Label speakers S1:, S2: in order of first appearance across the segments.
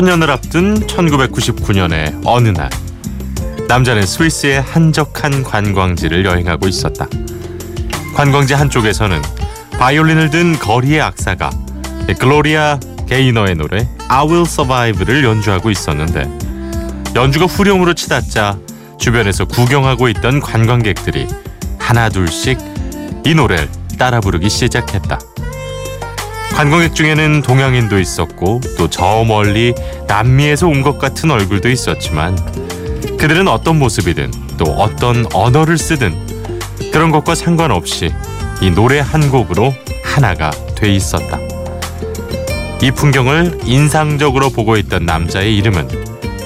S1: 4천년을 앞둔 1999년의 어느 날 남자는 스위스의 한적한 관광지를 여행하고 있었다. 관광지 한쪽에서는 바이올린을 든 거리의 악사가 글로리아 게이너의 노래 I Will Survive를 연주하고 있었는데 연주가 후렴으로 치닫자 주변에서 구경하고 있던 관광객들이 하나 둘씩 이 노래를 따라 부르기 시작했다. 관광객 중에는 동양인도 있었고 또 저 멀리 남미에서 온 것 같은 얼굴도 있었지만 그들은 어떤 모습이든 또 어떤 언어를 쓰든 그런 것과 상관없이 이 노래 한 곡으로 하나가 돼 있었다. 이 풍경을 인상적으로 보고 있던 남자의 이름은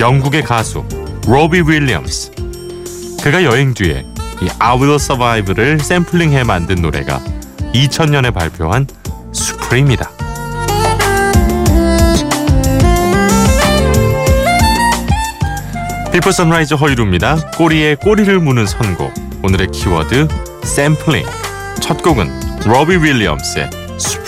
S1: 영국의 가수 로비 윌리엄스. 그가 여행 뒤에 이 I Will Survive를 샘플링해 만든 노래가 2000년에 발표한 Supreme이다. 비포 선라이즈 허일후입니다. 꼬리에 꼬리를 무는 선곡. 오늘의 키워드 샘플링. 첫 곡은 로비 윌리엄스의 수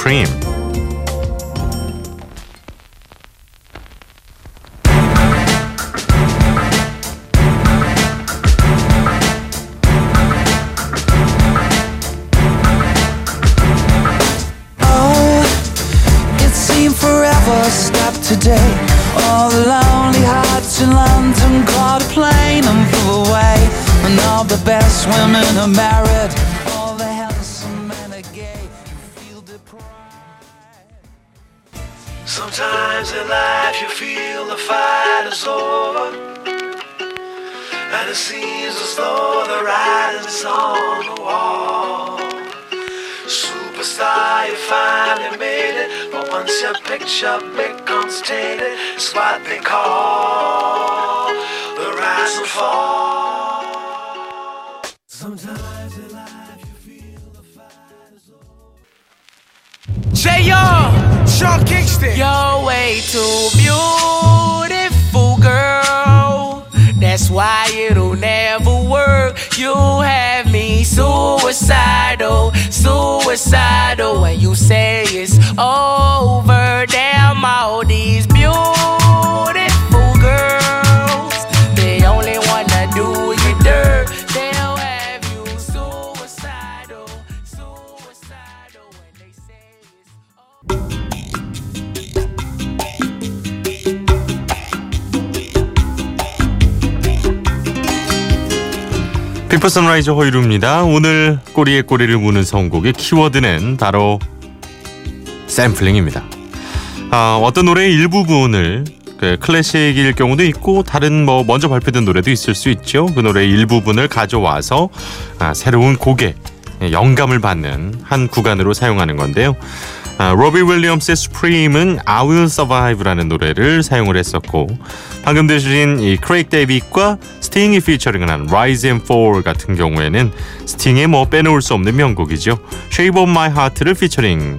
S2: the women are married. All the handsome men are gay. You feel deprived.
S3: Sometimes in life you feel the fight is over. And it seems as though the writing's on the wall. Superstar, you finally made it. But once your picture becomes tainted, it's what they call the rise and fall.
S4: J.R. Sean Kingston.
S5: You're way too beautiful, girl. That's why it'll never work. You have me suicidal, suicidal. When you say it's over, damn all these
S1: 비포 선라이즈 허일후입니다. 오늘 꼬리에 꼬리를 무는 선곡의 키워드는 바로 샘플링입니다. 아, 어떤 노래의 일부분을 그 클래식일 경우도 있고 다른 뭐 먼저 발표된 노래도 있을 수 있죠. 그 노래의 일부분을 가져와서 아, 새로운 곡에 영감을 받는 한 구간으로 사용하는 건데요. 아, 로비 윌리엄스의 Supreme은 I Will Survive라는 노래를 사용을 했었고 방금 들으신 이 크레이그 데이빗과 스팅이 피처링을 한 Rise and Fall 같은 경우에는 스팅의 뭐 빼놓을 수 없는 명곡이죠. Shape of My Heart를 피처링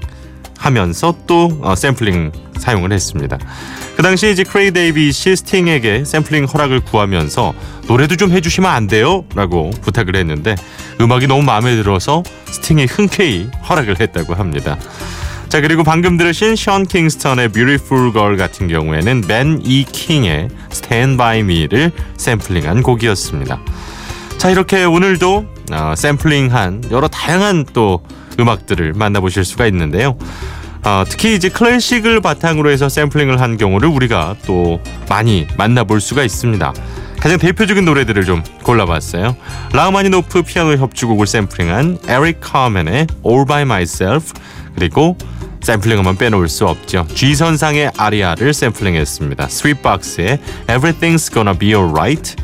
S1: 하면서 또 어, 샘플링 사용을 했습니다. 그 당시 이제 크레이그 데이빗이 스팅에게 샘플링 허락을 구하면서 노래도 좀 해주시면 안 돼요? 라고 부탁을 했는데 음악이 너무 마음에 들어서 스팅이 흔쾌히 허락을 했다고 합니다. 자 그리고 방금 들으신 션 킹스턴의 Beautiful Girl 같은 경우에는 벤 이 킹의 Stand By Me를 샘플링한 곡이었습니다. 자 이렇게 오늘도 어, 샘플링한 여러 다양한 또 음악들을 만나보실 수가 있는데요. 어, 특히 이제 클래식을 바탕으로 해서 샘플링을 한 경우를 우리가 또 많이 만나볼 수가 있습니다. 가장 대표적인 노래들을 좀 골라봤어요. 라흐마니노프 피아노 협주곡을 샘플링한 에릭 카멘의 All By Myself 그리고 샘플링하면 빼놓을 수 없죠. G선상의 아리아를 샘플링했습니다. 스윗박스의 Everything's Gonna Be Alright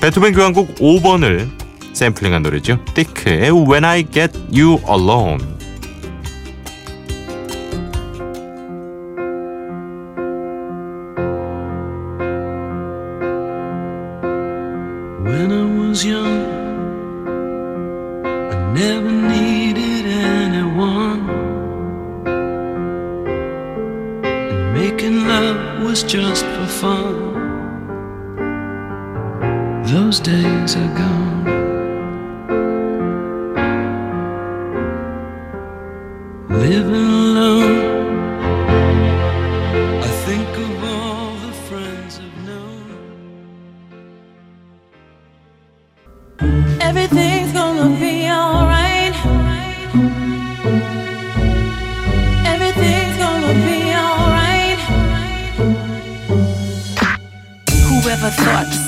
S1: 베토벤 교향곡 5번을 샘플링한 노래죠. 티크의 When I Get You Alone
S6: Everything's gonna be alright. Everything's gonna be alright.
S5: Whoever thought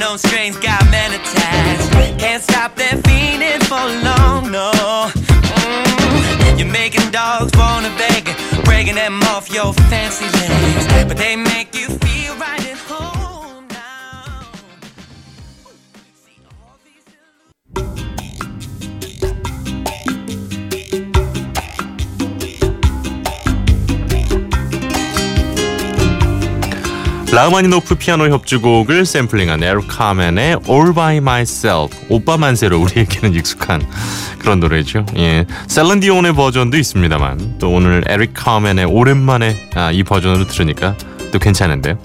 S7: No strings, got men attached. Can't stop that feeling for long, no. Mm, You're making dogs wanna beg, breaking them off your fancy legs, but they make you feel right
S1: 라흐마니노프 피아노 협주곡을 샘플링한 에릭 카멘의 All By Myself 오빠 만세로 우리에게는 익숙한 그런 노래죠. 예, 셀린 디온의 버전도 있습니다만 또 오늘 에릭 카멘의 오랜만에 아, 이 버전으로 들으니까 또 괜찮은데요.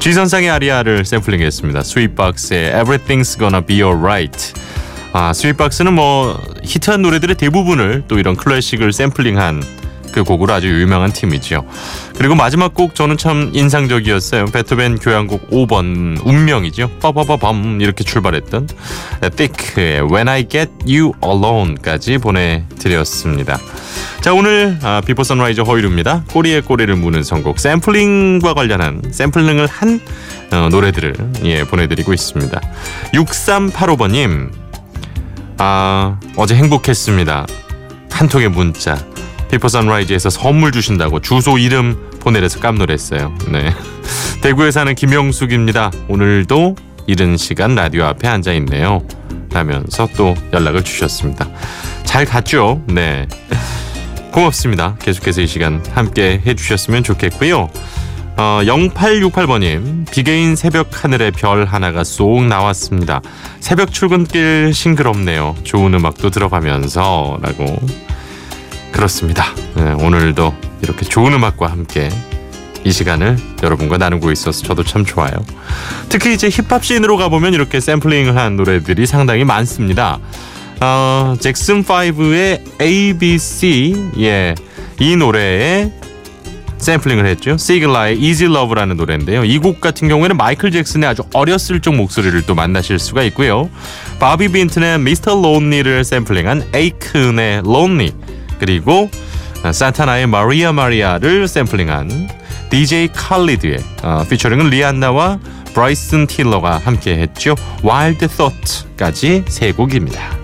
S1: G선상의 아리아를 샘플링했습니다. 스윗박스의 Everything's Gonna Be Alright. 아, 스윗박스는 뭐 히트한 노래들의 대부분을 또 이런 클래식을 샘플링한 그 곡으로 아주 유명한 팀이죠. 그리고 마지막 곡 저는 참 인상적이었어요. 베토벤 교향곡 5번 운명이죠. 빠바바밤 이렇게 출발했던 Thicke의 When I Get You Alone까지 보내드렸습니다. 자 오늘 아, 비포 선라이즈 허일후입니다. 꼬리에 꼬리를 무는 선곡 샘플링과 관련한 샘플링을 한 어, 노래들을 예 보내드리고 있습니다. 6385번님 아 어제 행복했습니다. 한 통의 문자 피퍼 선라이즈에서 선물 주신다고 주소 이름 보내려서 깜놀했어요. 네. 대구에 사는 김영숙입니다. 오늘도 이른 시간 라디오 앞에 앉아 있네요. 라면서 또 연락을 주셨습니다. 잘 갔죠? 네. 고맙습니다. 계속해서 이 시간 함께 해주셨으면 좋겠고요. 어, 0868번님 비개인 새벽 하늘에 별 하나가 쏙 나왔습니다. 새벽 출근길 싱그럽네요. 좋은 음악도 들어가면서 라고 그렇습니다. 네, 오늘도 이렇게 좋은 음악과 함께 이 시간을 여러분과 나누고 있어서 저도 참 좋아요. 특히 이제 힙합 씬으로 가보면 이렇게 샘플링을 한 노래들이 상당히 많습니다. 어, 잭슨 5의 ABC 예, 이 노래에 샘플링을 했죠. 시글라의 Easy Love라는 노래인데요. 이 곡 같은 경우에는 마이클 잭슨의 아주 어렸을 적 목소리를 또 만나실 수가 있고요. 바비 빈튼의 Mr. Lonely를 샘플링한 에이큰의 Lonely 그리고 산타나의 마리아 마리아를 샘플링한 DJ 칼리드의 어, 피처링은 리안나와 브라이슨 틸러가 함께 했죠. Wild Thought까지 세 곡입니다.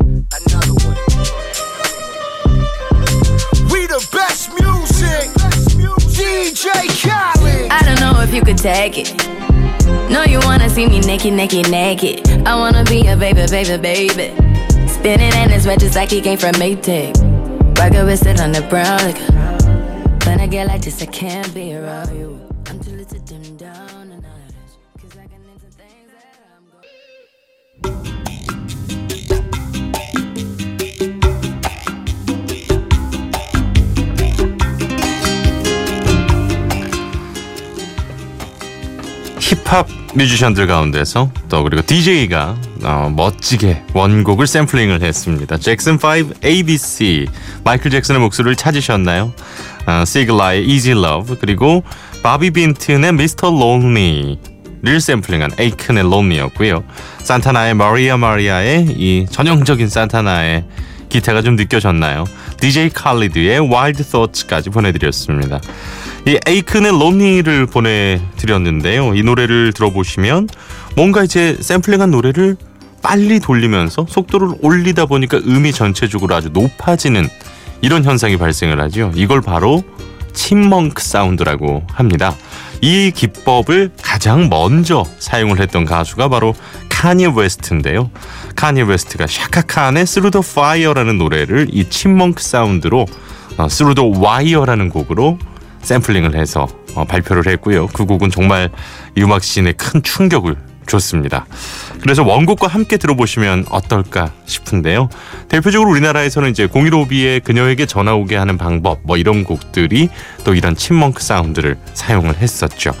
S8: Another one. We the best music. DJ Khaled.
S5: I don't know if you could take it. No, you wanna see me naked, naked, naked. I wanna be a baby, baby, baby. Spinning in his red just like he came from Maytag. Rocket with it on the brown liquor. When I get like this, I can't be around you.
S1: 힙합 뮤지션들 가운데서 또 그리고 DJ가 어, 멋지게 원곡을 샘플링을 했습니다. 잭슨 5 ABC 마이클 잭슨의 목소리를 찾으셨나요? 어, 시글라의 Easy Love 그리고 바비 빈튼의 Mr. Lonely를 샘플링한 에이큰의 Lonely였고요. 산타나의 마리아 마리아의 이 전형적인 산타나의 기타가 좀 느껴졌나요? DJ 칼리드의 Wild Thoughts까지 보내드렸습니다. 이 에이콘의 Lonely를 보내드렸는데요. 이 노래를 들어보시면 뭔가 이제 샘플링한 노래를 빨리 돌리면서 속도를 올리다 보니까 음이 전체적으로 아주 높아지는 이런 현상이 발생을 하죠. 이걸 바로 chipmunk 사운드라고 합니다. 이 기법을 가장 먼저 사용을 했던 가수가 바로 카니 웨스트인데요. 카니 웨스트가 샤카칸의 Through the Fire라는 노래를 이 chipmunk 사운드로 어, Through the Wire라는 곡으로 샘플링을 해서 어, 발표를 했고요. 그 곡은 정말 이 음악 scene에 큰 충격을 줬습니다. 그래서 원곡과 함께 들어보시면 어떨까 싶은데요. 대표적으로 우리나라에서는 이제 015B의 그녀에게 전화 오게 하는 방법 뭐 이런 곡들이 또 이런 chipmunk 사운드를 사용을 했었죠.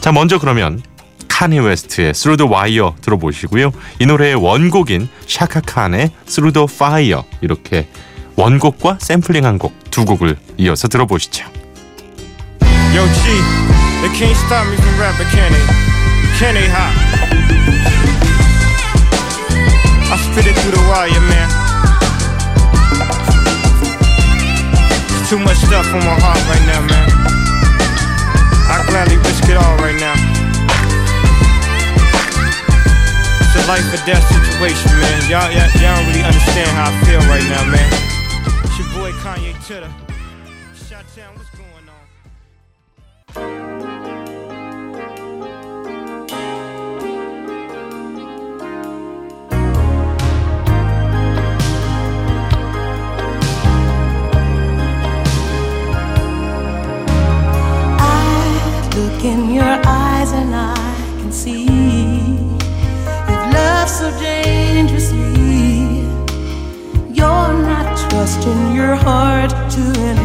S1: 자 먼저 그러면 카니 웨스트의 Through the Wire 들어보시고요. 이 노래의 원곡인 샤카 칸의 Through the Fire 이렇게 원곡과 샘플링한 곡 두 곡을 이어서 들어보시죠.
S4: Yo, G, they can't stop me from rapping, can they? Can they, hot? I spit it through the wire, man. It's too much stuff on my heart right now, man. I gladly risk it all right now. It's a life or death situation, man. Y'all, y'all, y'all don't really understand how I feel right now, man. It's your boy Kanye Titter.
S6: Look in your eyes and I can see you've so dangerously. You're not trusting your heart to anyone.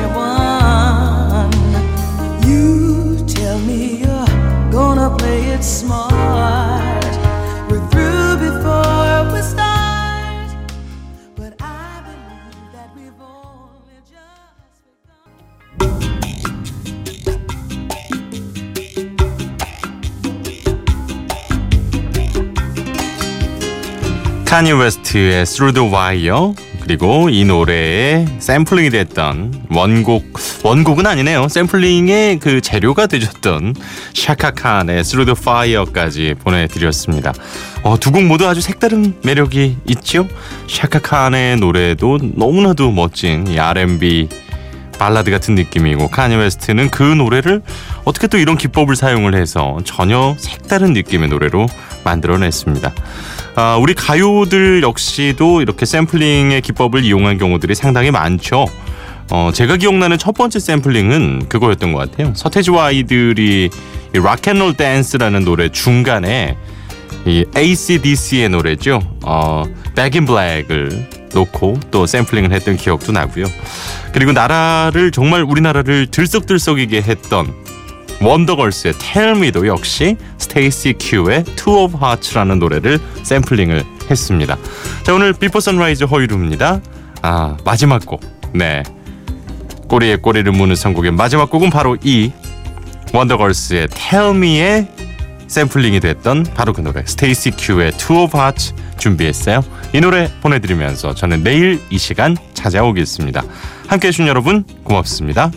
S1: 카니 웨스트의 Through the Wire 그리고 이 노래에 샘플링이 됐던 원곡 원곡은 아니네요. 샘플링의 그 재료가 되셨던 샤카칸의 Through the Fire까지 보내드렸습니다. 어, 두 곡 모두 아주 색다른 매력이 있죠. 샤카칸의 노래도 너무나도 멋진 이 R&B 발라드 같은 느낌이고 카니 웨스트는 그 노래를 어떻게 또 이런 기법을 사용을 해서 전혀 색다른 느낌의 노래로 만들어냈습니다. 아, 우리 가요들 역시도 이렇게 샘플링의 기법을 이용한 경우들이 상당히 많죠. 어, 제가 기억나는 첫 번째 샘플링은 그거였던 것 같아요. 서태지와 아이들이 이 락앤롤 댄스라는 노래 중간에 이 ACDC의 노래죠. 어, Back in Black을 놓고 또 샘플링을 했던 기억도 나고요. 그리고 나라를 정말 우리나라를 들썩들썩이게 했던 원더걸스의 Me도 역시 스테이시 큐의 Two of Hearts라는 노래를 샘플링을 했습니다. 자 오늘 비포 선라이즈 허일후입니다. 아 마지막 곡. 네. 꼬리에 꼬리를 무는 선곡의 마지막 곡은 바로 이 원더걸스의 Me의 샘플링이 됐던 바로 그 노래 스테이시 큐의 Two of Hearts 준비했어요. 이 노래 보내드리면서 저는 내일 이 시간 찾아오겠습니다. 함께해 주신 여러분 고맙습니다.